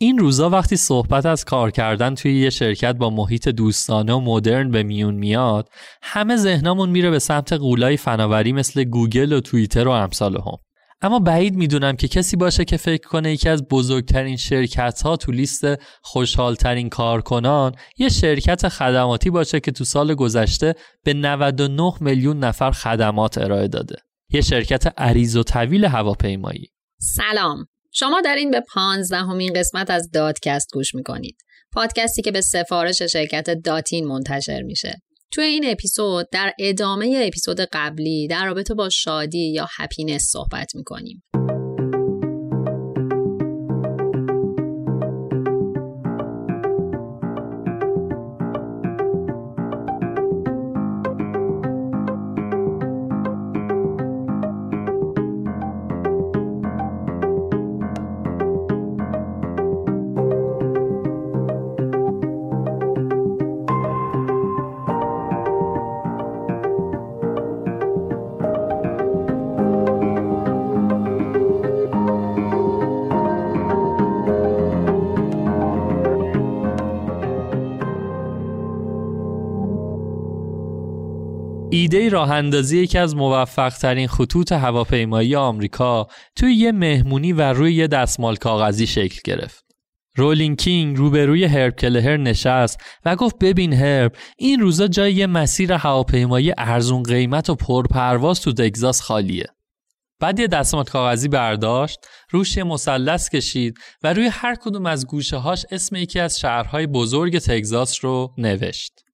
این روزا وقتی صحبت از کار کردن توی یه شرکت با محیط دوستانه و مدرن به میون میاد همه ذهنمون میره به سمت قولای فناوری مثل گوگل و توییتر و امثال هم. اما بعید می‌دونم که کسی باشه که فکر کنه یکی از بزرگترین شرکت ها تو لیست خوشحالترین کارکنان یه شرکت خدماتی باشه که تو سال گذشته به 99 میلیون نفر خدمات ارائه داده. یه شرکت عریض و طویل هواپیمایی. سلام. شما در این به پانزدهمین قسمت از دادکست گوش می‌کنید. پادکستی که به سفارش شرکت داتین منتشر میشه. توی این اپیزود در ادامه اپیزود قبلی در رابطه با شادی یا هپینس صحبت می‌کنیم. ایده راه اندازی یکی از موفق ترین خطوط هواپیمایی آمریکا توی یه مهمونی و روی یه دستمال کاغذی شکل گرفت. رولینگ کینگ روبروی هرب کلهر نشست و گفت ببین هرب این روزا جای یه مسیر هواپیمایی ارزون قیمت و پرپرواز تو تگزاس خالیه. بعد یه دستمال کاغذی برداشت، روش یه مثلث کشید و روی هر کدوم از گوشه هاش اسم یکی از شهرهای بزرگ تگزاس رو نوشت.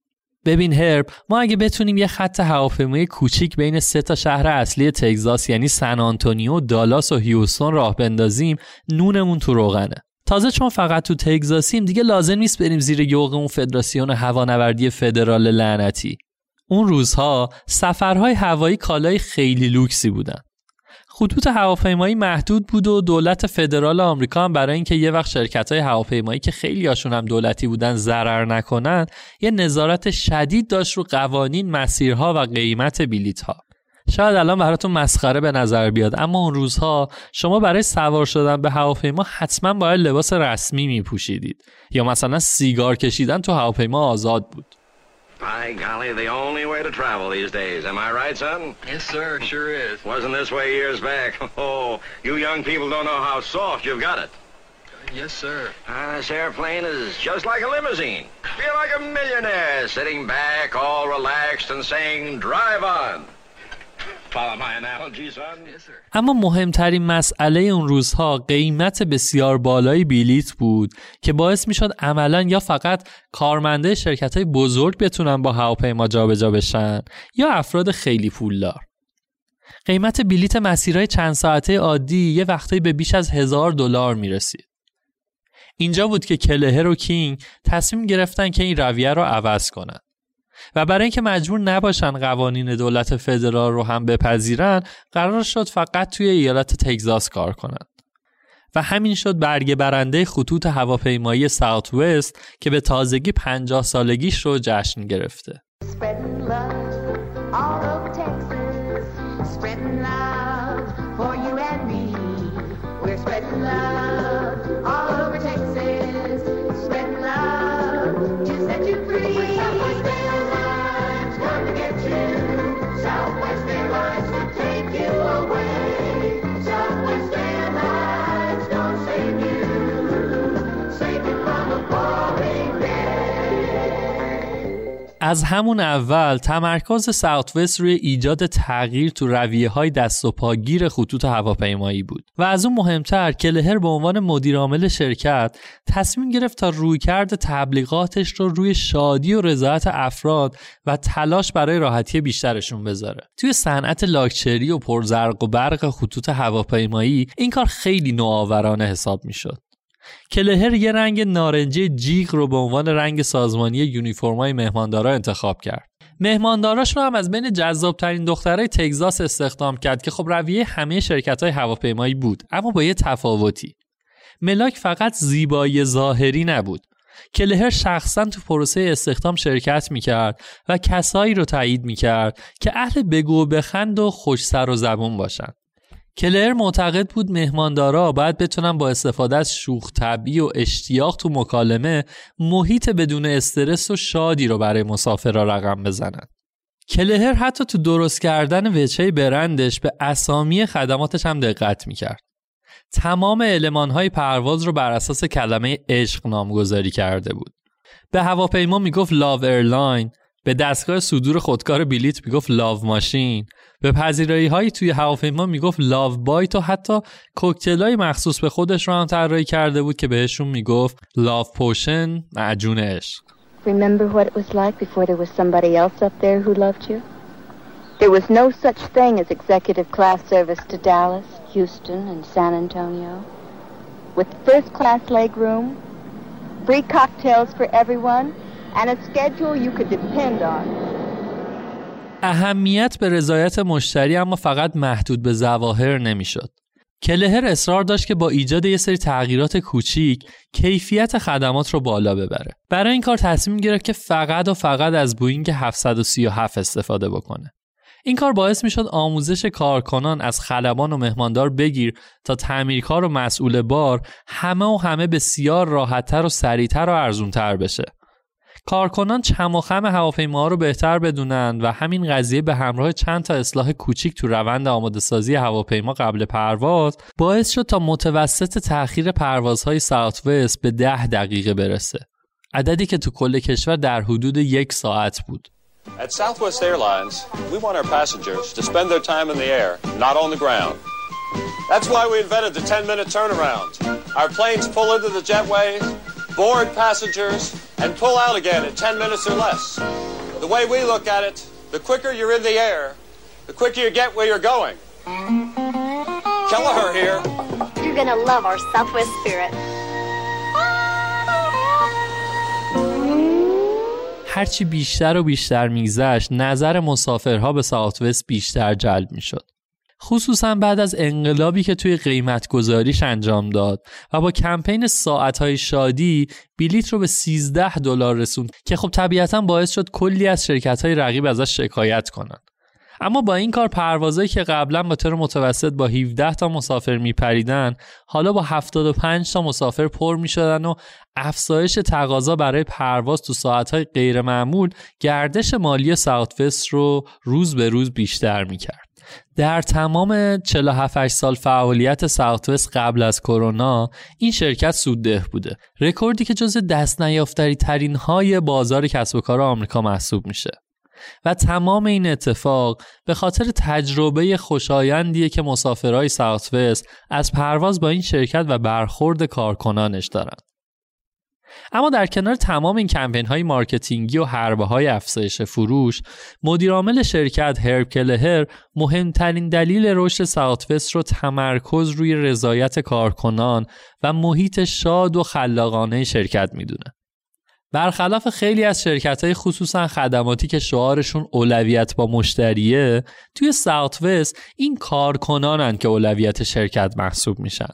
ببین هرب ما اگه بتونیم یه خط هواپیمایی کوچیک بین سه تا شهر اصلی تگزاس یعنی سن آنتونیو، دالاس و هیوستون راه بندازیم نونمون تو روغنه. تازه چون فقط تو تگزاسیم دیگه لازم نیست بریم زیر یوغ اون فدراسیون هوانوردی فدرال لعنتی. اون روزها سفرهای هوایی کالای خیلی لوکسی بودن. خطوط هواپیمایی محدود بود و دولت فدرال آمریکا هم برای اینکه یه وقت شرکت های هواپیمایی که خیلی هاشون هم دولتی بودن ضرر نکنن یه نظارت شدید داشت رو قوانین مسیرها و قیمت بلیت ها شاید الان براتون مسخره به نظر بیاد اما اون روزها شما برای سوار شدن به هواپیما حتما باید لباس رسمی می پوشیدید یا مثلا سیگار کشیدن تو هواپیما آزاد بود. By golly, the only way to travel these days. Am I right, son? Yes, sir, sure is. Wasn't this way years back. Oh, you young people don't know how soft you've got it. Yes, sir. Ah, this airplane is just like a limousine. Feel like a millionaire sitting back, all relaxed and saying, drive on. اما مهمترین مسئله اون روزها قیمت بسیار بالای بلیت بود که باعث می‌شد عملا یا فقط کارمنده شرکت های بزرگ بتونن با هواپیما جابجا بشن یا افراد خیلی پولدار. قیمت بلیت مسیرهای چند ساعته عادی یه وقتایی به بیش از هزار دلار می‌رسید. اینجا بود که کلهر و کینگ تصمیم گرفتن که این رویه رو عوض کنن. و برای اینکه مجبور نباشن قوانین دولت فدرال رو هم بپذیرن قرار شد فقط توی ایالت تگزاس کار کنند و همین شد برگه برنده خطوط هواپیمایی ساوت وست که به تازگی 50 سالگیش رو جشن گرفته. از همون اول تمرکز ساوت وست روی ایجاد تغییر تو رویه های دست و پاگیر خطوط هواپیمایی بود و از اون مهمتر کلهر به عنوان مدیر عامل شرکت تصمیم گرفت تا رویکرد تبلیغاتش رو روی شادی و رضایت افراد و تلاش برای راحتی بیشترشون بذاره. توی صنعت لاکچری و پرزرق و برق خطوط هواپیمایی این کار خیلی نوآورانه حساب می‌شد. کلهر یه رنگ نارنجی جیغ رو به عنوان رنگ سازمانی یونیفرمای مهماندارا انتخاب کرد. مهمانداراش رو هم از بین جذابترین دخترای تگزاس استخدام کرد که خب رویه همه شرکت های هواپیمایی بود اما با یه تفاوتی. ملاک فقط زیبایی ظاهری نبود. کلهر شخصا تو پروسه استخدام شرکت می‌کرد و کسایی رو تایید می‌کرد که اهل بگو بخند و خوش سر و زبون باشن. کلهر معتقد بود مهماندارا باید بتونن با استفاده از شوخ طبعی و اشتیاق تو مکالمه محیط بدون استرس و شادی رو برای مسافرها رقم بزنن. کلهر حتی تو درست کردن وجهه برندش به اسامی خدماتش هم دقت می‌کرد. تمام های پرواز رو بر اساس کلمه عشق نامگذاری کرده بود. به هواپیما می‌گفت love airline، به دستگاه صدور خودکار بلیت می‌گفت love machine، به پذیرایی هایی توی هواپیما می‌گفت لاو بایت و حتی کوکتل های مخصوص به خودش رو هم طراحی کرده بود که بهشون می‌گفت لاو پوشن معجون عشق. Remember what it was like before there was somebody else up there who loved you? There was no such thing as executive class service to Dallas, Houston, and San Antonio. With first class leg room, free cocktails for everyone, and a schedule you could depend on. اهمیت به رضایت مشتری اما فقط محدود به زواهر نمی‌شد. کلهر اصرار داشت که با ایجاد یه سری تغییرات کوچیک کیفیت خدمات رو بالا ببره. برای این کار تصمیم گرفت که فقط و فقط از بوینگ 737 استفاده بکنه. این کار باعث می‌شد آموزش کارکنان از خلبان و مهماندار بگیر تا تعمیرکار و مسئول بار همه و همه بسیار راحتتر و سریعتر و ارزونتر بشه. کارکنان چم و خم هواپیماها رو بهتر بدونن و همین قضیه به همراه چند تا اصلاح کوچیک تو روند آماده سازی هواپیما قبل پرواز باعث شد تا متوسط تأخیر پروازهای ساوت وست به ده دقیقه برسه. عددی که تو کل کشور در حدود یک ساعت بود. At Southwest Airlines, we want our passengers to spend their time in the air, not on the ground. That's why we invented the 10-minute turnaround. Our planes pull into the jetways, board passengers, and pull out again in 10 minutes or less. The way we look at it, the quicker you're in the air, the quicker you get where you're going. Kelleher here. You're gonna love our Southwest spirit. هرچی بیشتر و بیشتر میگذشت نظر مسافرها به ساوت بیشتر جلب میشد. خصوصا بعد از انقلابی که توی قیمت گذاریش انجام داد و با کمپین ساعتهای شادی بلیت رو به 13 دلار رسوند که خب طبیعتا باعث شد کلی از شرکت های رقیب ازش شکایت کنن. اما با این کار پروازهایی که قبلا به طور متوسط با 17 تا مسافر میپریدن حالا با 75 تا مسافر پر می‌شدن و افزایش تقاضا برای پرواز تو ساعتهای غیر معمول گردش مالی ساوت رو روز به روز بیشتر می‌کرد. در تمام 47 سال فعالیت ساوت قبل از کرونا این شرکت سودده بوده. رکوردی که جز دست نیافتری ترین های بازار کسب و کار آمریکا محسوب میشه. و تمام این اتفاق به خاطر تجربه خوشایندیه که مسافرهای ساوت از پرواز با این شرکت و برخورد کارکنانش دارند اما در کنار تمام این کمپین های marketing ی و حربه های افزایش فروش مدیرعامل شرکت هرب کلهر مهمترین دلیل رشد ساوت رو تمرکز روی رضایت کارکنان و محیط شاد و خلاقانه شرکت می‌دونه. برخلاف خیلی از شرکت های خصوصا خدماتی که شعارشون اولویت با مشتریه توی ساوت این کارکنانن که اولویت شرکت محسوب میشن.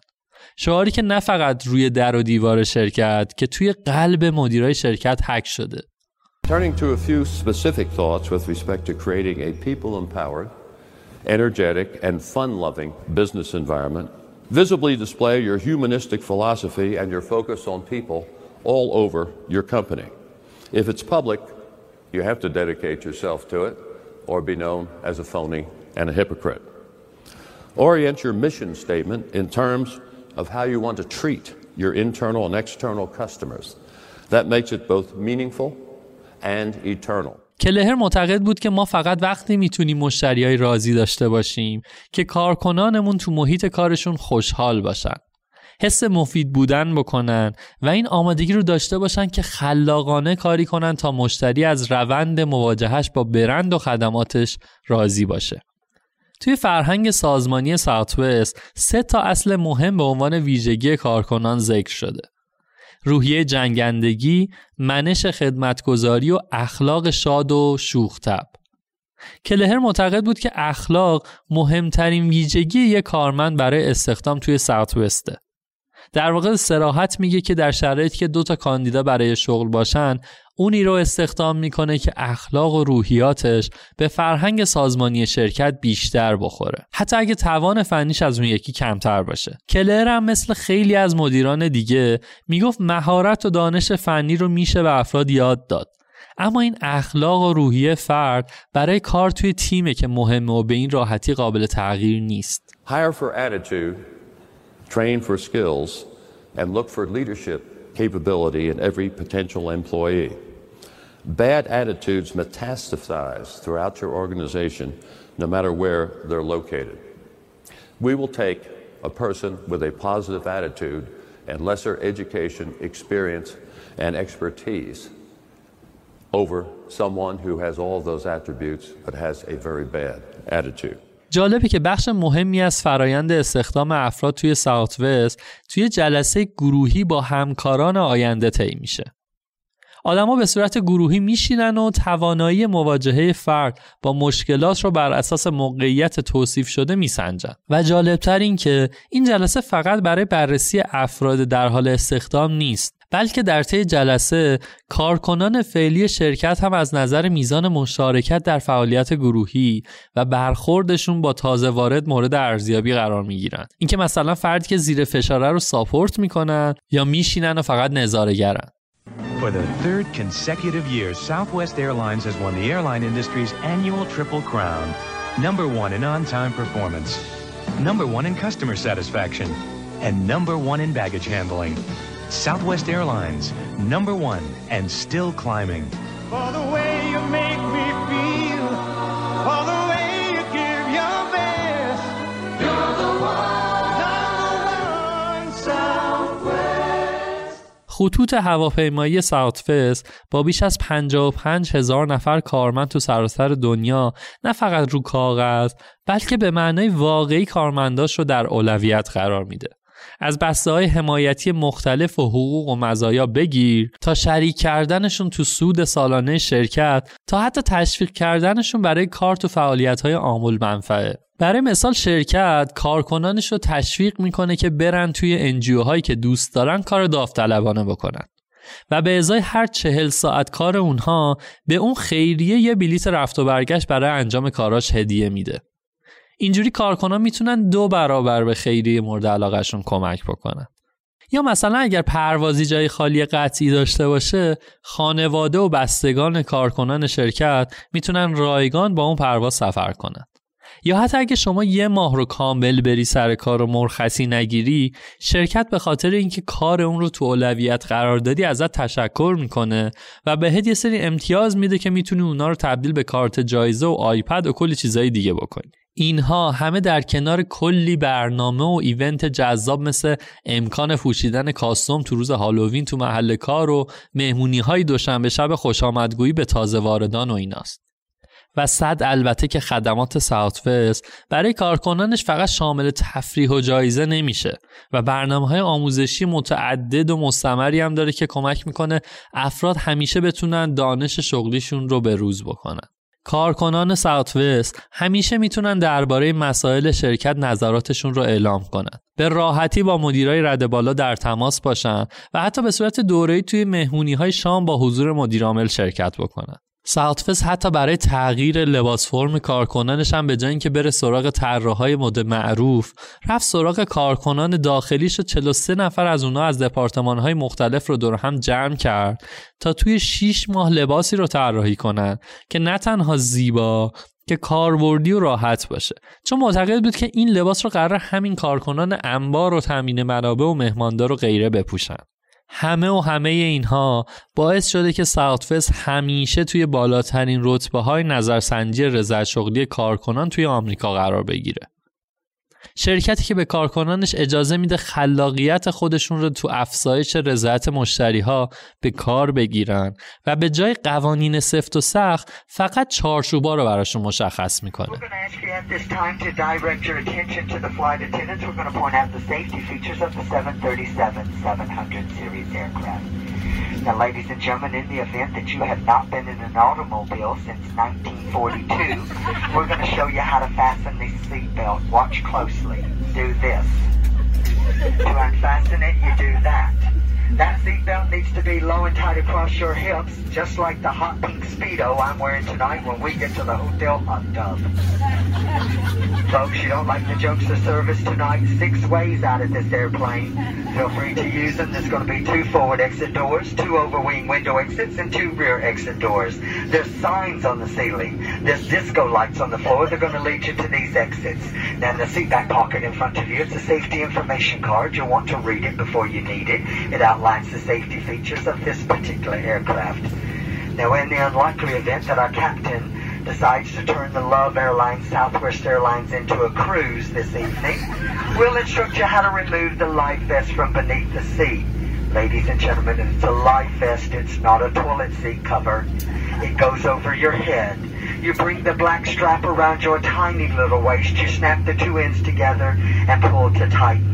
شعاری که نه فقط روی در و دیوار شرکت که توی قلب مدیرای شرکت هک شده Turning to a few specific thoughts with respect to creating a people empowered, energetic, and fun loving business environment, visibly display your humanistic philosophy and your focus on people all over your company. If it's public, you have to dedicate yourself to it or be known as a phony and a hypocrite. Orient your mission statement in terms of how you want to treat your internal and external customers. That makes it both meaningful and eternal. کلهر معتقد بود که ما فقط وقتی می‌تونیم مشتری های راضی داشته باشیم که کارکنانمون تو محیط کارشون خوشحال باشن. حس مفید بودن بکنن و این آمادگی رو داشته باشن که خلاقانه کاری کنن تا مشتری از روند مواجهش با برند و خدماتش راضی باشه. توی فرهنگ سازمانی ساوت سه تا اصل مهم به عنوان ویژگی کارکنان ذکر شده. روحیه جنگندگی، منش خدمتگذاری و اخلاق شاد و شوختب. کلهر معتقد بود که اخلاق مهمترین ویژگی یک کارمند برای استخدام توی ساوت در واقع سراحت میگه که در شرایطی که دو تا کاندیدا برای شغل باشن اونی رو استخدام می‌کنه که اخلاق و روحیاتش به فرهنگ سازمانی شرکت بیشتر بخوره. حتی اگه توان فنیش از اون یکی کمتر باشه. کلر هم مثل خیلی از مدیران دیگه می‌گفت مهارت و دانش فنی رو میشه به افراد یاد داد. اما این اخلاق و روحیه فرد برای کار توی تیمه که مهمه و به این راحتی قابل تغییر نیست. Hire for attitude, train for skills, and look for leadership capability in every potential employee. Bad attitudes metastasize throughout your organization, no matter where they're located. We will take a person with a positive attitude and lesser education, experience, and expertise over someone who has all those attributes but has a very bad attitude. جالبه که بخش مهمی از فرایند استخدام افراد توی ساوت وست توی جلسه گروهی با همکاران آینده طی میشه. آدما به صورت گروهی میشینن و توانایی مواجهه فرد با مشکلات رو بر اساس موقعیت توصیف شده میسنجن و جالبتر این که این جلسه فقط برای بررسی افراد در حال استخدام نیست بلکه در طی جلسه کارکنان فعلی شرکت هم از نظر میزان مشارکت در فعالیت گروهی و برخوردشون با تازه وارد مورد ارزیابی قرار می‌گیرن اینکه مثلا فردی که زیر فشاره رو ساپورت می‌کنن یا میشینن و فقط نظارهگرن For the third consecutive year, Southwest Airlines has won the airline industry's annual Triple Crown. Number one in on-time performance, number one in customer satisfaction, and number one in baggage handling. Southwest Airlines, number one and still climbing. For the way you make me feel, for the way you give your best. You're the one, number one, Southwest. خطوط هواپیمایی ساوت با بیش از 55 هزار نفر کارمند تو سراسر دنیا نه فقط رو کاغذ بلکه به معنای واقعی کارمنداش رو در اولویت قرار میده. از بسته های حمایتی مختلف و حقوق و مزایا بگیر تا شریک کردنشون تو سود سالانه شرکت تا حتی تشویق کردنشون برای کار تو فعالیت های آمول منفعه. برای مثال شرکت کارکنانش رو تشویق می‌کنه که برن توی انجیو هایی که دوست دارن کار داوطلبانه بکنن. و به ازای هر چهل ساعت کار اونها به اون خیریه یه بلیت رفت و برگشت برای انجام کاراش هدیه میده. اینجوری کارکنان می‌تونن دو برابر به خیریه مورد علاقهشون کمک بکنن. یا مثلا اگر پروازی جای خالی قطعی داشته باشه خانواده و بستگان کارکنان شرکت می‌تونن رایگان با اون پرواز سفر کنن. یا حتی اگه شما یه ماه رو کامل بری سر کار و مرخصی نگیری شرکت به خاطر اینکه کار اون رو تو اولویت قرار دادی ازت تشکر می‌کنه و بهت یه سری امتیاز میده که می‌تونی اونا رو تبدیل به کارت جایزه و آیپد و کلی چیزای دیگه بکنی. اینها همه در کنار کلی برنامه و ایونت جذاب مثل امکان پوشیدن کاستوم تو روز هالووین تو محل کار و مهمونی های دوشنبه شب خوش آمدگویی به تازه واردان و ایناست. و صد البته که خدمات ساوت وست برای کارکنانش فقط شامل تفریح و جایزه نمیشه و برنامه های آموزشی متعدد و مستمری هم داره که کمک می‌کنه افراد همیشه بتونن دانش شغلیشون رو به روز بکنن. کارکنان ساوت وست همیشه می‌تونن درباره مسائل شرکت نظراتشون رو اعلام کنن. به راحتی با مدیرای رد بالا در تماس باشن و حتی به صورت دوره‌ای توی مهمونی های شام با حضور مدیرعامل شرکت بکنن. ساوتفس حتی برای تغییر لباس فرم کارکنانش هم به جای اینکه بره سراغ طراحهای مد معروف رفت سراغ کارکنان داخلیش و 43 نفر از اونا از دپارتمانهای مختلف رو دور هم جمع کرد تا توی 6 ماه لباسی رو طراحی کنن که نه تنها زیبا که کاربردی و راحت باشه. چون معتقد بود که این لباس رو قرار همین کارکنان انبار و تامین منابع و مهماندار و غیره بپوشن. همه و همه اینها باعث شده که ساوتفست همیشه توی بالاترین رتبه های نظرسنجی رضایت شغلی کارکنان توی آمریکا قرار بگیره. شرکتی که به کارکنانش اجازه میده خلاقیت خودشون رو تو افزایش رضایت مشتری ها به کار بگیرن و به جای قوانین سفت و سخت فقط چارچوبا رو براشون مشخص می‌کنه. Now, ladies and gentlemen, in the event that you have not been in an automobile since 1942, we're going to show you how to fasten these seatbelts. Watch closely. Do this. To unfasten it, you do that. That seatbelt needs to be low and tight across your hips, just like the hot pink Speedo I'm wearing tonight when we get to the hotel hot tub. Folks, you don't like the jokes of service tonight? Six ways out of this airplane. Feel free to use them. There's going to be two forward exit doors, two overwing window exits, and two rear exit doors. There's signs on the ceiling. There's disco lights on the floor. They're going to lead you to these exits. Now, in the seat back pocket in front of you, it's a safety information card. You'll want to read it before you need it. It outlines the safety features of this particular aircraft. Now, in the unlikely event that our captain decides to turn the Love Airlines Southwest Airlines into a cruise this evening, we'll instruct you how to remove the life vest from beneath the seat. Ladies and gentlemen, it's a life vest, it's not a toilet seat cover. It goes over your head. You bring the black strap around your tiny little waist, you snap the two ends together and pull to tighten.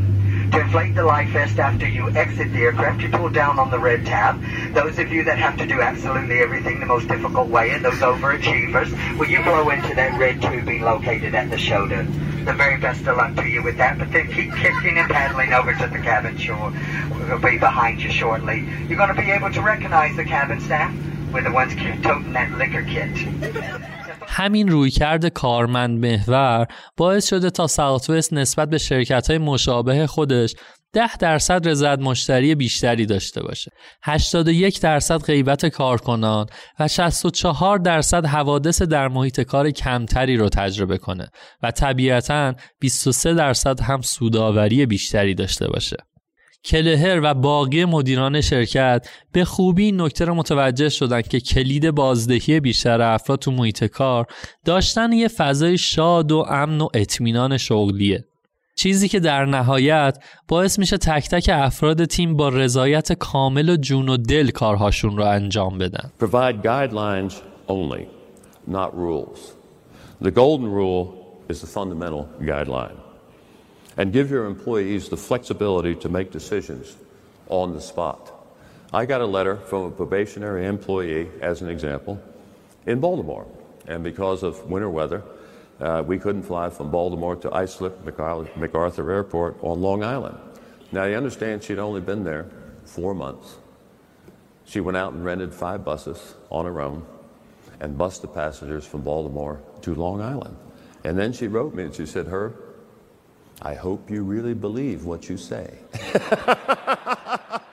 To inflate the life vest after you exit the aircraft, you pull down on the red tab. Those of you that have to do absolutely everything the most difficult way, and those overachievers, will you blow into that red tubing located at the shoulder? The very best of luck to you with that, but then keep kicking and paddling over to the cabin shore. We'll be behind you shortly. You're going to be able to recognize the cabin staff. We're the ones toting that liquor kit. همین رویکرد کارمند محور باعث شده تا ساوتوست نسبت به شرکت های مشابه خودش 10 درصد رضایت مشتری بیشتری داشته باشه 81 درصد غیبت کارکنان و 64 درصد حوادث در محیط کار کمتری رو تجربه کنه و طبیعتا 23 درصد هم سوداوری بیشتری داشته باشه. کلهر و باقی مدیران شرکت به خوبی این نکته رو متوجه شدند که کلید بازدهی بیشتر افراد تو محیط کار داشتن یه فضای شاد و امن و اطمینان شغلیه چیزی که در نهایت باعث میشه تک تک افراد تیم با رضایت کامل و جون و دل کارهاشون رو انجام بدن. Provide guidelines only, not rules. The golden rule is the fundamental guideline. And give your employees the flexibility to make decisions on the spot. I got a letter from a probationary employee, as an example, in Baltimore. And because of winter weather, uh, we couldn't fly from Baltimore to Islip MacArthur Airport on Long Island. Now, you understand she'd only been there four months. She went out and rented five buses on her own and bused the passengers from Baltimore to Long Island. And then she wrote me and she said, Herb, I hope you really believe what you say.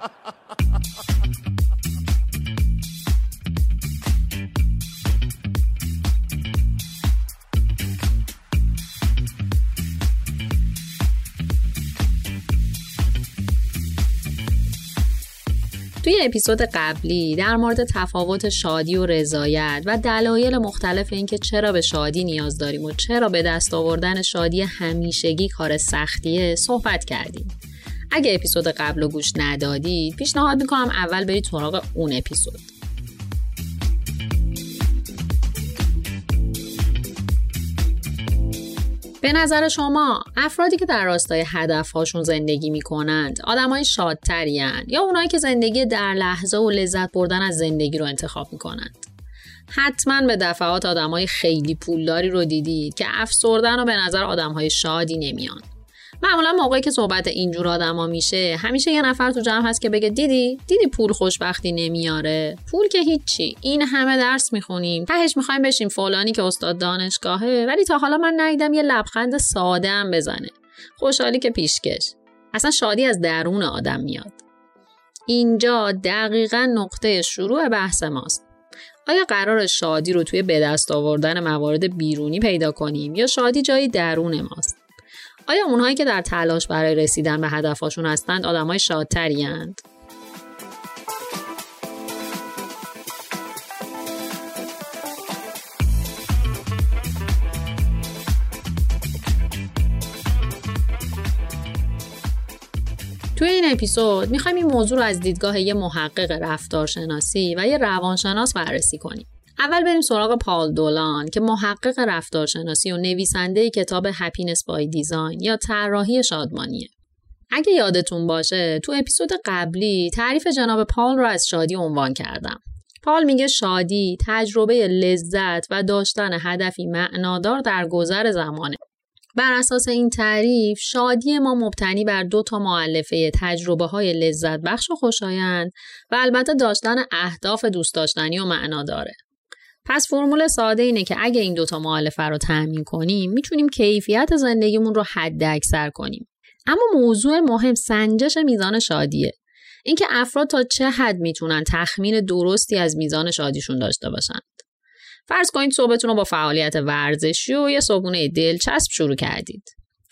توی اپیزود قبلی در مورد تفاوت شادی و رضایت و دلایل مختلف اینکه چرا به شادی نیاز داریم و چرا به دست آوردن شادی همیشگی کار سختیه صحبت کردیم. اگه اپیزود قبل رو گوش ندادید پیشنهاد می‌کنم اول برید سراغ اون اپیزود. به نظر شما افرادی که در راستای هدفهاشون زندگی می‌کنند آدمای شادترین یا اونایی که زندگی در لحظه و لذت بردن از زندگی رو انتخاب می‌کنند؟ حتما به دفعات آدمای خیلی پولداری رو دیدید که افسردن و به نظر آدمهای شادی نمیان. معمولا موقعی که صحبت اینجور آدما میشه همیشه یه نفر تو جمع هست که بگه دیدی؟ دیدی پول خوشبختی نمیاره؟ پول که هیچی. این همه درس می‌خونیم. تهش می‌خوایم بشیم فلانی که استاد دانشگاهه ولی تا حالا من ندیدم یه لبخند ساده هم بزنه. خوشحالی که پیشکش. اصلا شادی از درون آدم میاد. اینجا دقیقا نقطه شروع بحث ماست. آیا قرار شادی رو توی به دست آوردن موارد بیرونی پیدا کنیم یا شادی جایی درون ماست؟ آیا اونهایی که در تلاش برای رسیدن به هدفشون هستند آدمای شادتری هند؟ توی این اپیزود می‌خوایم این موضوع رو از دیدگاه یه محقق رفتارشناسی و یه روانشناس بررسی کنیم. اول بریم سراغ پال دولان که محقق رفتارشناسی و نویسنده کتاب هپینس بای دیزاین یا طراحی شادمانیه. اگه یادتون باشه تو اپیزود قبلی تعریف جناب پال رو از شادی عنوان کردم. پال میگه شادی تجربه لذت و داشتن هدفی معنادار در گذر زمانه. بر اساس این تعریف شادی ما مبتنی بر دو تا معلفه تجربه های لذت بخش و خوشایند و البته داشتن اهداف دوست داشتنی و معنا داره. پس فرمول ساده اینه که اگه این دوتا معلفه رو تأمین کنیم می‌تونیم کیفیت زندگیمون رو حد اکثر کنیم. اما موضوع مهم سنجش میزان شادیه. اینکه افراد تا چه حد می‌تونن تخمین درستی از میزان شادیشون داشته باشن. فرض کنید صبحتون رو با فعالیت ورزشی و یه صبحونه دلچسب شروع کردید.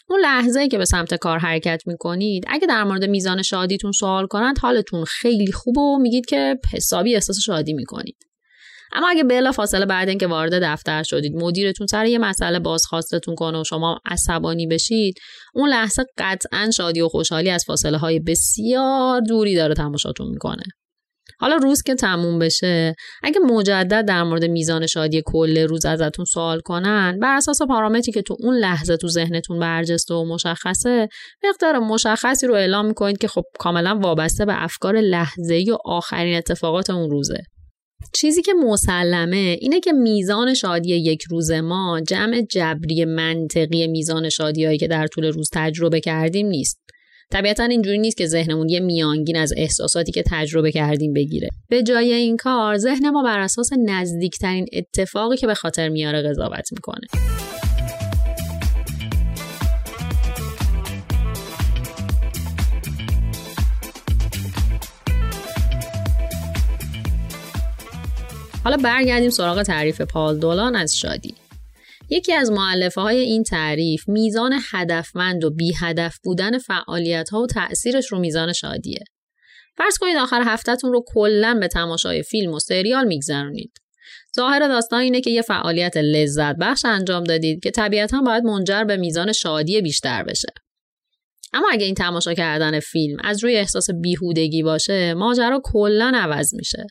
اون لحظه ای که به سمت کار حرکت می‌کنید اگه در مورد میزان شادیتون سوال کنند حالتون خیلی خوبه و میگید که حسابی احساس شادی می‌کنید. اما اگه بلا فاصله بعد اینکه وارد دفتر شدید مدیرتون سر یه مسئله بازخواستتون کنه و شما عصبانی بشید اون لحظه قطعا شادی و خوشحالی از فاصله های بسیار دوری داره تماشاتون می‌کنه. حالا روز که تموم بشه اگه مجدد در مورد میزان شادی کل روز ازتون سوال کنن بر اساس پارامتری که تو اون لحظه تو ذهنتون برجسته و مشخصه مقدار مشخصی رو اعلام می‌کنید که خب کاملا وابسته به افکار لحظه‌ای و آخرین اتفاقات اون روزه. چیزی که مسلمه اینه که میزان شادی یک روز ما جمع جبری منطقی میزان شادی هایی که در طول روز تجربه کردیم نیست. طبیعتا اینجوری نیست که ذهنمون یه میانگین از احساساتی که تجربه کردیم بگیره. به جای این کار ذهن ما بر اساس نزدیکترین اتفاقی که به خاطر میاره قضاوت می‌کنه. حالا برگردیم سراغ تعریف پال دولان از شادی. یکی از معلفه های این تعریف میزان هدفمند و بی هدف بودن فعالیت ها و تأثیرش رو میزان شادیه. فرض کنید آخر هفتهتون رو کلا به تماشای فیلم و سریال میگذرونید. ظاهر داستان اینه که یه فعالیت لذت بخش انجام دادید که طبیعتا باید منجر به میزان شادی بیشتر بشه. اما اگه این تماشا کردن فیلم از روی احساس بیهودگی باشه ماجرا کلا عوض میشه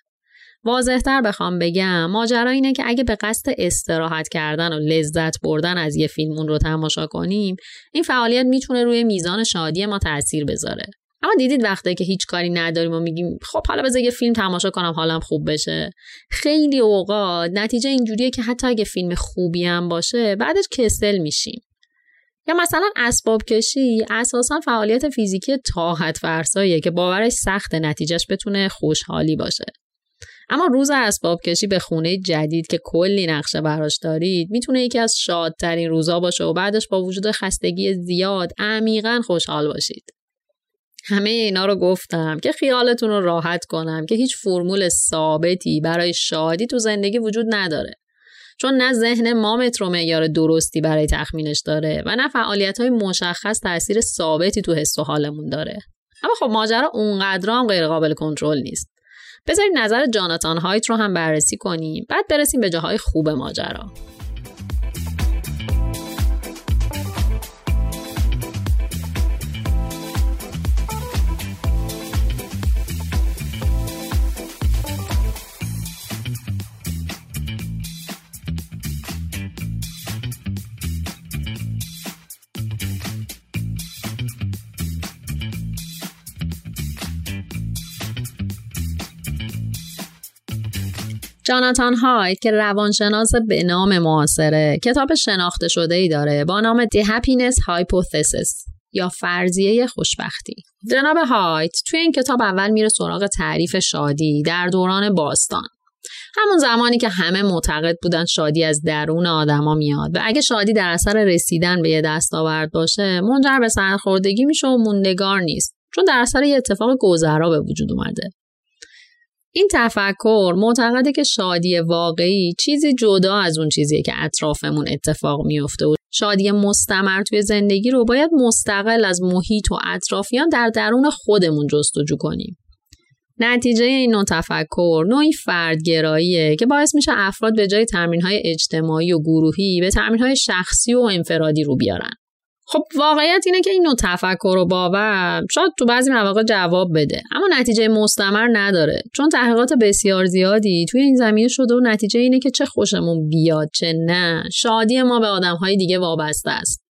واضحتر بخوام بگم ماجرا اینه که اگه به قصد استراحت کردن و لذت بردن از یه فیلم اون رو تماشا کنیم این فعالیت می‌تونه روی میزان شادی ما تاثیر بذاره. اما دیدید وقتی که هیچ کاری نداریم و میگیم خب حالا بذار یه فیلم تماشا کنم حالم خوب بشه. خیلی اوقات نتیجه اینجوریه که حتی اگه فیلم خوبی هم باشه بعدش کسل میشیم. یا مثلا اسباب کشی اساسا فعالیت فیزیکی طاقت فرساییه که باورش سخت نتیجهش بتونه خوشحالی باشه. اما روز اسباب کشی به خونه جدید که کلی نقشه براش دارید می‌تونه یکی از شادترین روزا باشه و بعدش با وجود خستگی زیاد عمیقا خوشحال باشید. همه اینا رو گفتم که خیالتون رو راحت کنم که هیچ فرمول ثابتی برای شادی تو زندگی وجود نداره. چون نه ذهن ما متر معیار درستی برای تخمینش داره و نه فعالیت های مشخص تاثیر ثابتی تو حس و حالمون داره. اما خب ماجرا اونقدر هم غیر قابل کنترل نیست. بذارید نظر جاناتان هایت رو هم بررسی کنیم بعد برسیم به جاهای خوب ماجرا. جاناتان هایت که روانشناس به نام معاصره. کتاب شناخته شده ای داره با نام The Happiness Hypothesis یا فرضیه خوشبختی. جناب هایت توی این کتاب اول میره سراغ تعریف شادی در دوران باستان. همون زمانی که همه معتقد بودن شادی از درون آدما میاد و اگه شادی در اثر رسیدن به یه دستاورد باشه منجر به سرخوردگی میشه و موندگار نیست. چون در اثر یه اتفاق گذرا به وجود اومده. این تفکر معتقده که شادی واقعی چیزی جدا از اون چیزیه که اطرافمون اتفاق میفته و شادی مستمر توی زندگی رو باید مستقل از محیط و اطرافیان در درون خودمون جستجو کنیم. نتیجه این نوع تفکر نوعی فردگراییه که باعث میشه افراد به جای تمرینهای اجتماعی و گروهی به تمرینهای شخصی و انفرادی رو بیارن. خب واقعیت اینه که این نوع تفکر و باور شاید تو بعضی مواقع جواب بده. اما نتیجه مستمر نداره. چون تحقیقات بسیار زیادی توی این زمینه شده و نتیجه اینه که چه خوشمون بیاد چه نه. شادی ما به آدمهای دیگه وابسته است.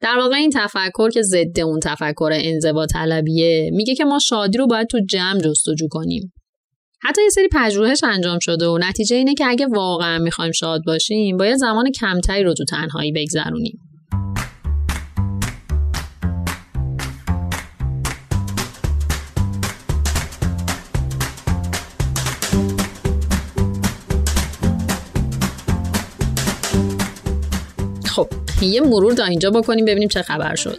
در واقع این تفکر که ضد اون تفکر انزوا طلبیه میگه که ما شادی رو باید تو جمع جستجو کنیم. حتی یه سری پژوهش انجام شده و نتیجه اینه که اگه واقعا می‌خوایم شاد باشیم باید زمان کمتری رو تو تنهایی بگذرونیم. یه مرور تا اینجا بکنیم ببینیم چه خبر شد.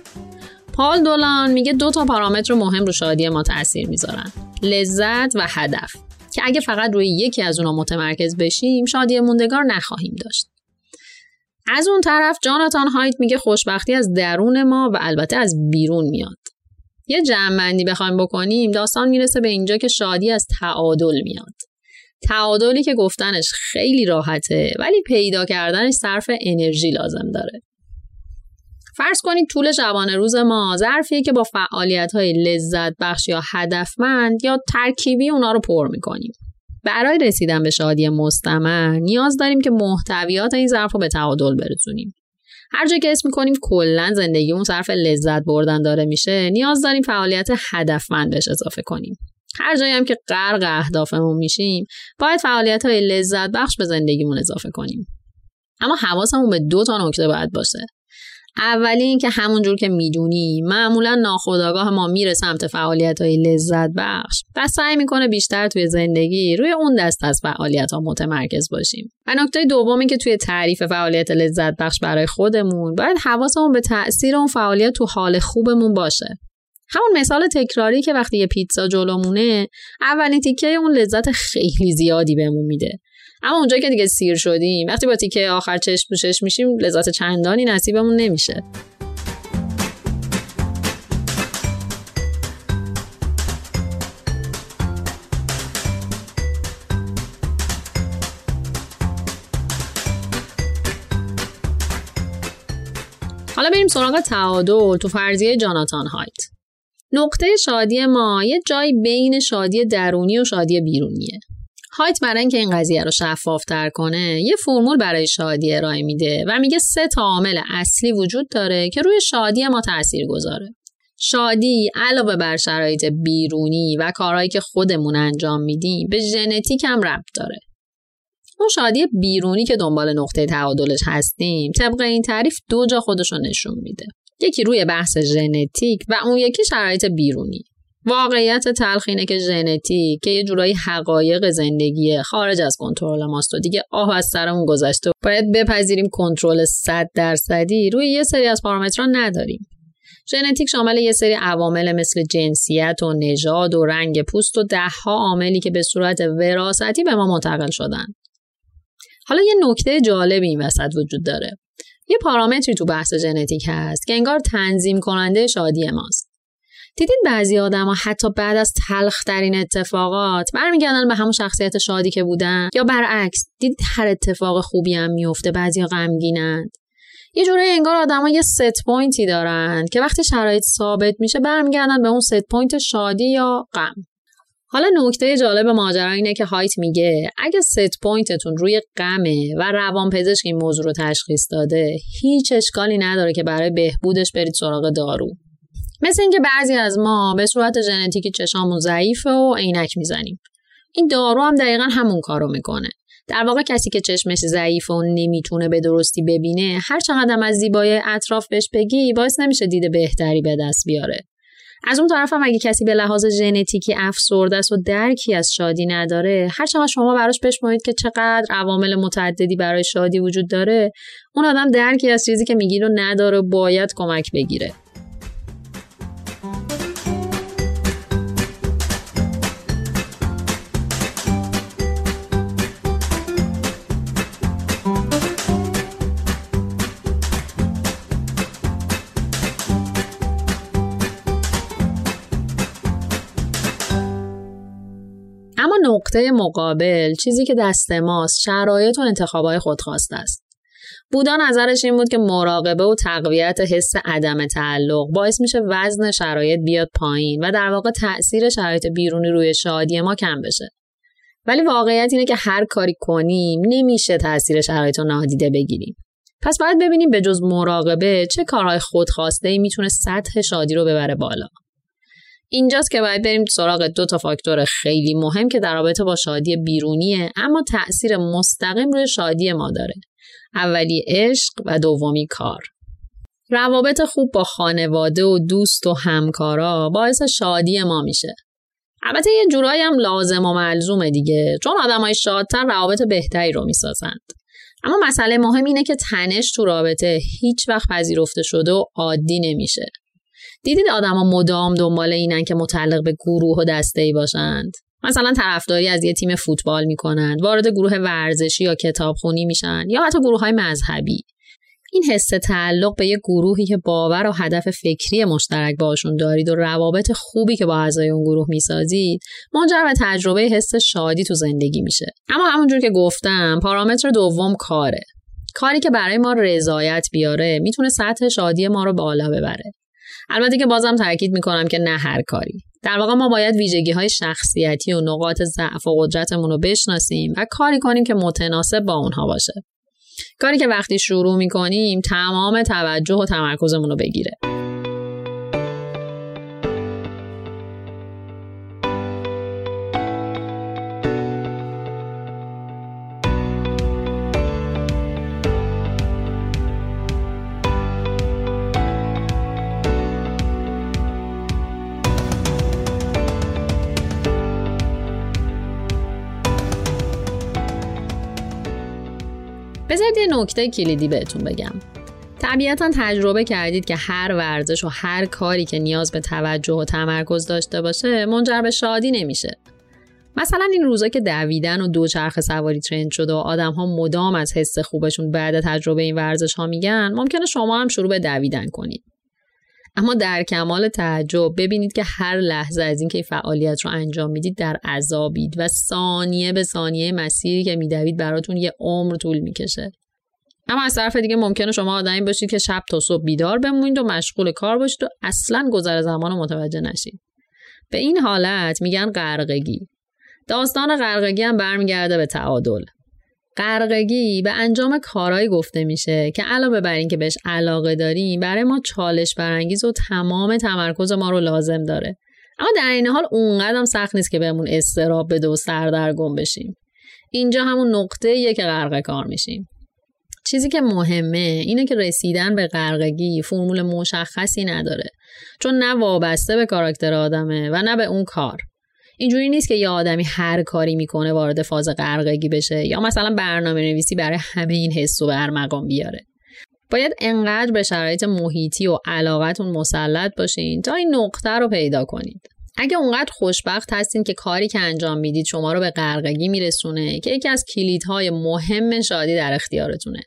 پال دولان میگه دو تا پارامتر مهم رو شادی ما تاثیر می‌ذارن. لذت و هدف. که اگه فقط روی یکی از اونا متمرکز بشیم شادی موندگار نخواهیم داشت. از اون طرف جاناتان هایت میگه خوشبختی از درون ما و البته از بیرون میاد. یه جمعبندی بخوایم بکنیم داستان می‌رسه به اینجا که شادی از تعادل میاد. تعادلی که گفتنش خیلی راحته ولی پیدا کردنش صرف انرژی لازم داره. فرض کنید طول شبانه روز ما ظرفیه که با فعالیت های لذت بخش یا هدفمند یا ترکیبی اونا رو پر می‌کنیم. برای رسیدن به شادی مستمر نیاز داریم که محتویات این ظرف رو به تعادل برسونیم. هر جا که اسم می‌کنیم کلا زندگیمون صرف لذت بردن داره میشه نیاز داریم فعالیت هدفمند بهش اضافه کنیم. هر جایی هم که غرق اهدافمون میشیم باید فعالیت های لذت بخش به زندگیمون اضافه کنیم. اما حواسمون به دو تا نکته باید باشه. اولی اینکه همونجور که می‌دونی معمولا ناخودآگاه ما میره سمت فعالیت های لذت بخش و سعی می‌کنه بیشتر توی زندگی روی اون دست از فعالیت ها متمرکز باشیم. و نکته دومی که توی تعریف فعالیت لذت بخش برای خودمون باید حواسمون به تاثیر اون فعالیت تو حال خوبمون باشه. همون مثال تکراری که وقتی یه پیتزا جلومونه اولین تیکه اون لذت خیلی زیادی بهمون میده. اما اونجایی که دیگه سیر شدیم وقتی با تیکه آخر چشم پوشش میشیم لذت چندانی نصیبمون نمیشه. حالا بریم سراغ تعادل تو فرضیه جاناتان هایت. نقطه شادی ما یه جای بین شادی درونی و شادی بیرونیه. هایت برای اینکه این قضیه رو شفافتر کنه یه فرمول برای شادی ارائه میده و میگه سه تا عامل اصلی وجود داره که روی شادی ما تاثیر گذاره. شادی علاوه بر شرایط بیرونی و کارهایی که خودمون انجام میدیم به ژنتیک هم ربط داره. اون شادی بیرونی که دنبال نقطه تعادلش هستیم طبق این تعریف دو جا خودشو نشون میده. یکی روی بحث ژنتیک و اون یکی شرایط بیرونی. واقعیت تلخ اینه که ژنتیک که یه جورایی حقایق زندگی خارج از کنترل ماست و دیگه آه از سرمون گذشته. باید بپذیریم کنترل 100 درصدی. روی یه سری از پارامترها نداریم. ژنتیک شامل یه سری عوامل مثل جنسیت و نژاد و رنگ پوست و دهها عاملی که به صورت وراثتی به ما منتقل شدن. حالا یه نکته جالبی این وسط وجود داره. یه پارامتری تو بحث ژنتیک هست که انگار تنظیم کننده شادی ماست. دیدین بعضی آدم ها حتی بعد از تلخترین اتفاقات برمیگردن به همون شخصیت شادی که بودن؟ یا برعکس دیدید هر اتفاق خوبی هم میفته بعضی غمگینند. یه جوری انگار آدما یه set point ی دارن که وقتی شرایط ثابت میشه برمیگردن به اون set point شادی یا غم. حالا نکته جالب ماجرا اینه که هایت میگه اگه set point تون روی غمه و روان پزشک این موضوع رو تشخیص داده هیچ اشکالی نداره که برای بهبودش برید سراغ دارو. مثل اینکه بعضی از ما به صورت ژنتیکی چشامون ضعیفه و عینک می‌زنیم. این دارو هم دقیقا همون کارو می‌کنه. در واقع کسی که چشمش ضعیف و نمی‌تونه به درستی ببینه هر چقدر از زیبای اطراف بهش بگی باعث نمیشه دید بهتری به دست بیاره. از اون طرف هم اگه کسی به لحاظ ژنتیکی افسرده است و درکی از شادی نداره هر چقدر شما براش بشمارید که چقدر عوامل متعددی برای شادی وجود داره اون آدم درکی از چیزی که میگی رو نداره باید کمک بگیره. نقطه مقابل چیزی که دست ماست شرایط و انتخابای خودخواسته است. بودا نظرش این بود که مراقبه و تقویت حس عدم تعلق باعث میشه وزن شرایط بیاد پایین و در واقع تاثیر شرایط بیرونی روی شادی ما کم بشه. ولی واقعیت اینه که هر کاری کنیم نمیشه تاثیر شرایط رو نادیده بگیریم. پس باید ببینیم به جز مراقبه چه کارهای خودخواسته ای می‌تونه سطح شادی رو ببره بالا. اینجاست که باید بریم سراغ دو تا فاکتور خیلی مهم که در رابطه با شادی بیرونیه اما تاثیر مستقیم روی شادی ما داره. اولی عشق و دومی کار. روابط خوب با خانواده و دوست و همکارا باعث شادی ما میشه. البته یه جورایی هم لازم و ملزومه دیگه چون آدمای شادتر روابط بهتری رو می‌سازند. اما مسئله مهم اینه که تنش تو رابطه هیچ وقت پذیرفته شده و عادی نمیشه. دیدید آدما مدام دنبال اینن که متعلق به گروه و دسته ای باشند. مثلا طرفداری از یه تیم فوتبال می‌کنند، وارد گروه ورزشی یا کتابخونی میشن یا حتی گروه های مذهبی. این حس تعلق به یه گروهی که باور و هدف فکری مشترک باشون دارید و روابط خوبی که با اعضای اون گروه می‌سازید منجر به تجربه حس شادی تو زندگی میشه اما همونجور که گفتم پارامتر دوم کاره کاری که برای ما رضایت بیاره می‌تونه سطح شادی ما رو بالا ببره البته که بازم تاکید می‌کنم که نه هر کاری. در واقع ما باید ویژگی های شخصیتی و نقاط ضعف و قدرتمون رو بشناسیم و کاری کنیم که متناسب با اونها باشه. کاری که وقتی شروع می‌کنیم تمام توجه و تمرکزمون رو بگیره. نکته کلیدی بهتون بگم. طبیعتا تجربه کردید که هر ورزش و هر کاری که نیاز به توجه و تمرکز داشته باشه منجر به شادی نمیشه. مثلا این روزا که دویدن و دوچرخه سواری ترند شده و آدم ها مدام از حس خوبشون بعد تجربه این ورزش ها میگن ممکنه شما هم شروع به دویدن کنید. اما در کمال تعجب ببینید که هر لحظه از اینکه این فعالیت رو انجام می‌دید در عذابید و ثانیه به ثانیه مسیری که میدوید براتون یه عمر طول می‌کشه. اما از طرف دیگه ممکنه شما آدمی باشید که شب تا صبح بیدار بمونید و مشغول کار باشید و اصلا گذر زمان رو متوجه نشید. به این حالت میگن غرقگی. داستان غرقگی هم برمیگرده به تعادل. غرقگی به انجام کارهایی گفته میشه که علاوه بر اینکه بهش علاقه داریم برای ما چالش برانگیز و تمام تمرکز ما رو لازم داره. اما در این حال اونقدر هم سخت نیست که بهمون استراب بده و سردرگم بشیم. اینجا همون نقطه یه که غرق کار میشیم. چیزی که مهمه اینه که رسیدن به غرقگی فرمول مشخصی نداره. چون نه وابسته به کاراکتر آدمه و نه به اون کار. اینجوری نیست که یه آدمی هر کاری می‌کنه وارد فاز غرقگی بشه یا مثلا برنامه نویسی برای همه این حس و برمقام بیاره. باید انقدر به شرایط محیطی و علاقتون مسلط باشین تا این نقطه رو پیدا کنید. اگه اونقدر خوشبخت هستین که کاری که انجام می‌دید شما رو به غرقگی میرسونه که یکی از کلیدهای مهم شادی در اختیارتونه.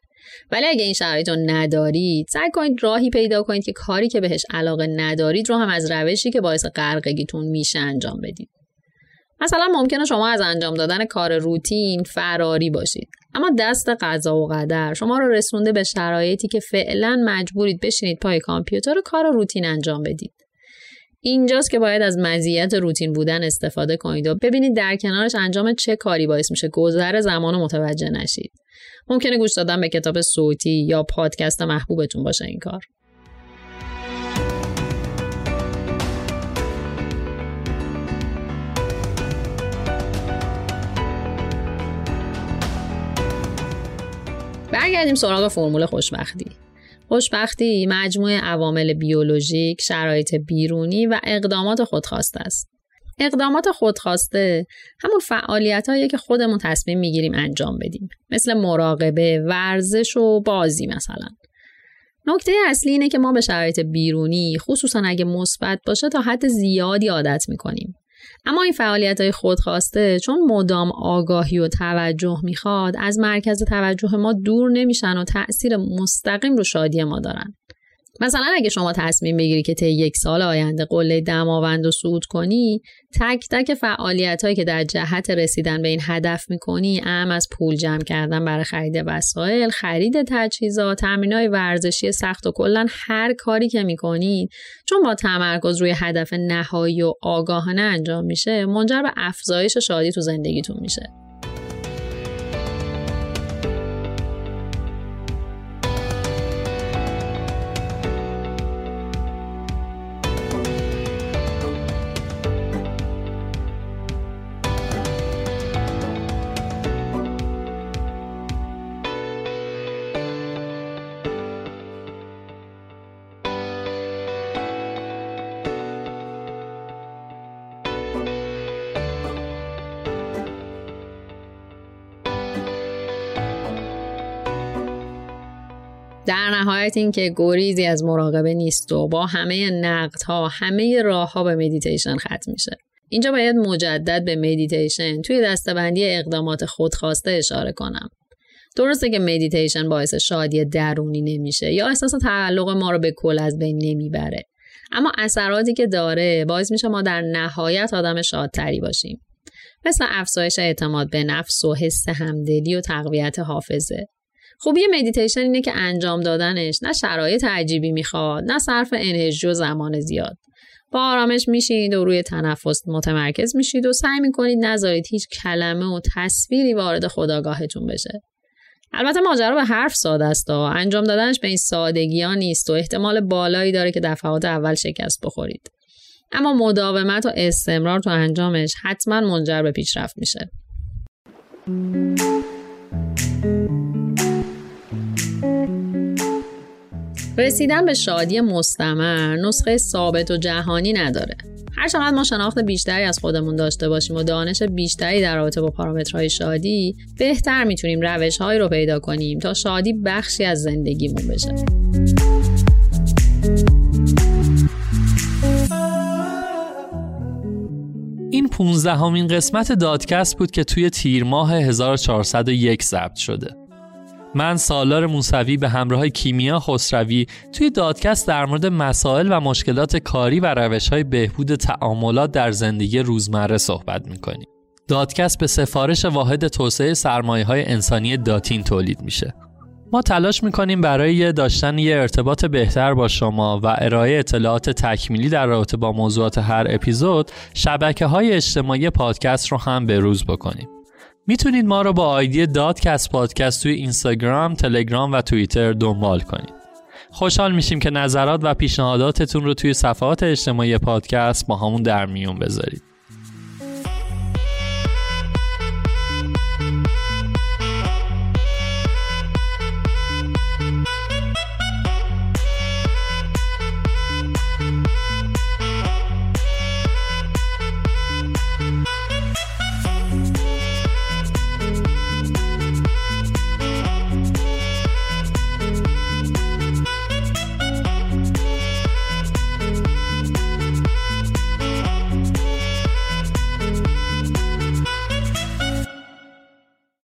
ولی اگه این شرایط رو ندارید سعی کنید راهی پیدا کنید که کاری که بهش علاقه ندارید رو هم از روشی که باعث غرقگیتون میشه انجام بدید. مثلا ممکنه شما از انجام دادن کار روتین فراری باشید اما دست قضا و قدر شما رو رسونده به شرایطی که فعلا مجبورید بشینید پای کامپیوتر و کار روتین انجام بدید. اینجاست که باید از مزیت روتین بودن استفاده کنید و ببینید در کنارش انجام چه کاری باعث میشه گذر زمان و متوجه نشید. ممکنه گوش دادن به کتاب صوتی یا پادکست محبوبتون باشه این کار. برگردیم سراغ فرمول خوشبختی. خوشبختی مجموعه عوامل بیولوژیک، شرایط بیرونی و اقدامات خودخواسته است. اقدامات خودخواسته همون فعالیت هایی که خودمون تصمیم می‌گیریم انجام بدیم مثل مراقبه، ورزش و بازی مثلا. نکته اصلی اینه که ما به شرایط بیرونی خصوصا اگه مثبت باشه تا حد زیادی عادت می‌کنیم. اما این فعالیت های خودخواسته چون مدام آگاهی و توجه می‌خواد از مرکز توجه ما دور نمیشن و تاثیر مستقیم رو شادی ما دارن. مثلا اگه شما تصمیم بگیری که طی یک سال آینده قله دماوند و صعود کنی تک تک فعالیت هایی که در جهت رسیدن به این هدف می‌کنی ام از پول جمع کردن برای خرید وسایل خرید تجهیزات تمرین های ورزشی سخت و کلا هر کاری که می‌کنید چون با تمرکز روی هدف نهایی و آگاهانه انجام میشه منجر به افزایش شادی تو زندگیتون میشه. در نهایت این که گریزی از مراقبه نیست و با همه نقدها همه راه ها به مدیتیشن ختم میشه. اینجا باید مجدد به مدیتیشن توی دسته‌بندی اقدامات خودخواسته اشاره کنم. درسته که مدیتیشن باعث شادی درونی نمیشه یا احساس تعلق ما رو به کل از بین نمی‌بره. اما اثراتی که داره باعث میشه ما در نهایت آدم شادتری باشیم. مثل افزایش اعتماد به نفس و حس همدلی و تقویت حافظه. خوبی مدیتیشن اینه که انجام دادنش نه شرایط عجیبی می‌خواد نه صرف انرژی و زمان زیاد. با آرامش میشید و روی تنفس متمرکز میشید و سعی می‌کنید نذارید هیچ کلمه و تصویری وارد خداگاهتون بشه. البته ماجرا به حرف ساده است و انجام دادنش به این سادگی ها نیست و احتمال بالایی داره که دفعات اول شکست بخورید. اما مداومت و استمرار تو انجامش حتما منجر به پیشرفت میشه. رسیدن به شادی مستمر نسخه ثابت و جهانی نداره هر چقدر ما شناخت بیشتری از خودمون داشته باشیم و دانش بیشتری در رابطه با پارامترهای شادی بهتر می‌تونیم روشهایی رو پیدا کنیم تا شادی بخشی از زندگیمون بشه این 15 همین قسمت دادکست بود که توی تیر ماه 1401 ضبط شده. من سالار موسوی به همراه کیمیا خسروی توی دادکست در مورد مسائل و مشکلات کاری و روش های بهبود تعاملات در زندگی روزمره صحبت می‌کنیم. دادکست به سفارش واحد توسعه سرمایه های انسانی داتین تولید میشه. ما تلاش می‌کنیم برای داشتن یه ارتباط بهتر با شما و ارائه اطلاعات تکمیلی در رابطه با موضوعات هر اپیزود شبکه های اجتماعی پادکست رو هم به روز بکنیم. می‌تونید ما رو با آیدی دادکست پادکست توی اینستاگرام، تلگرام و توییتر دنبال کنید. خوشحال میشیم که نظرات و پیشنهاداتتون رو توی صفحات اجتماعی پادکست با همون در میون بذارید.